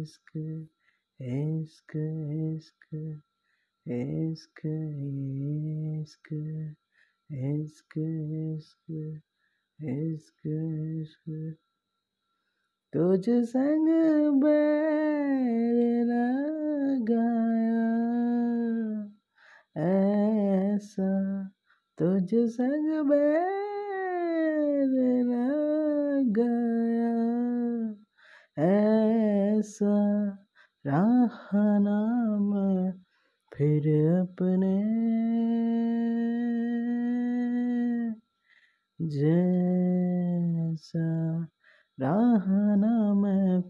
इश्क इश्क इश्क इश्क इश्क इश्क इश्क इश्क इश्क तुझ संग लगाया, ऐसा तुझ संग बैर ऐसा रहा नाम फिर अपने जैसा रहा नाम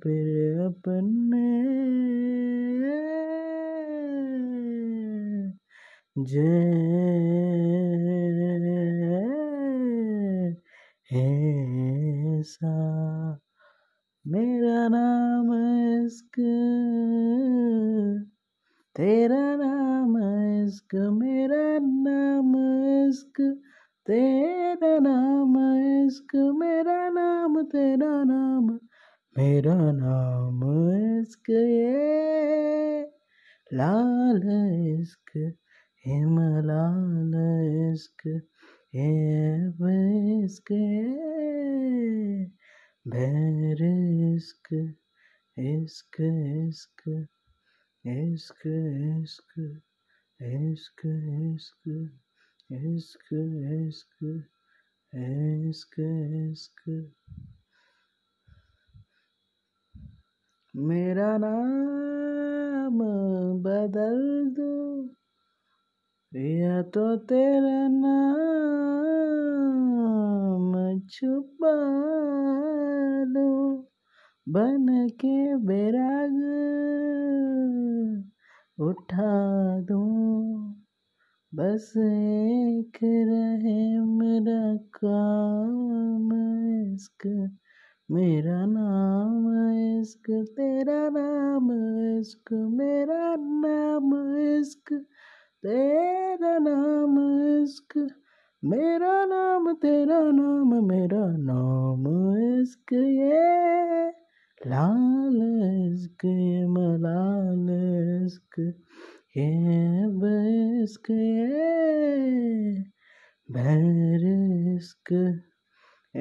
फिर अपने जैसा मेरा नाम इश्क, तेरा नाम इश्क, मेरा नाम इश्क, तेरा नाम इश्क, मेरा नाम, तेरा नाम, मेरा नाम इश्क, ये लाल इश्क, हिमलाल इश्क, ये इश्क बैर इश्क इश्क इश्क इश्क इश्क इश्क इश्क इश्क इश्क इश्क इश्क मेरा नाम बदल दो या तो तेरा नाम छुपा बन के बैराग उठा दूँ। बस एक रहे मेरा काम, इश्क मेरा नाम, इश्क तेरा नाम, इश्क मेरा नाम, इश्क तेरा नाम, इश्क मेरा नाम, तेरा नाम, मेरा नाम, इश्क ये लाल इश्क ये मलाल इश्क ये बिस्क ये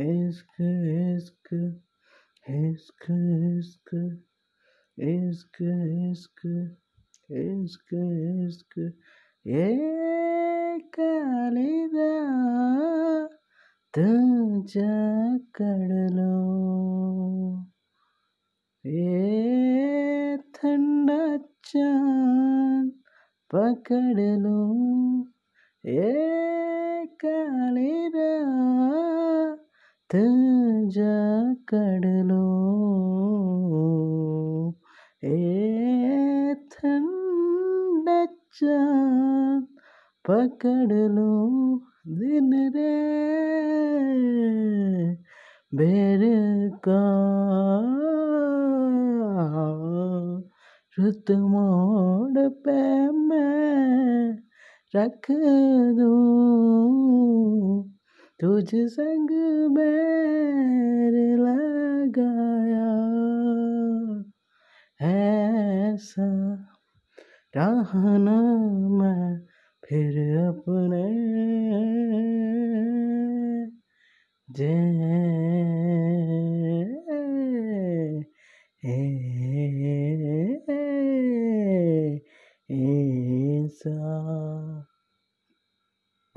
इश्क इश्क इश्क इश्क इश्क इश्क इश्क इश्क इश्क ये लो ये ठंडा चाँद पकड़ लो कालिदा तुझा कर लो ए ठंडा पकड़ लो दिन रे बेर का रुत मोड़ पे मैं रख दूँ। तुझ संग बैर लगाया ऐसा रहना मैं फिर अपने जे ए, ए,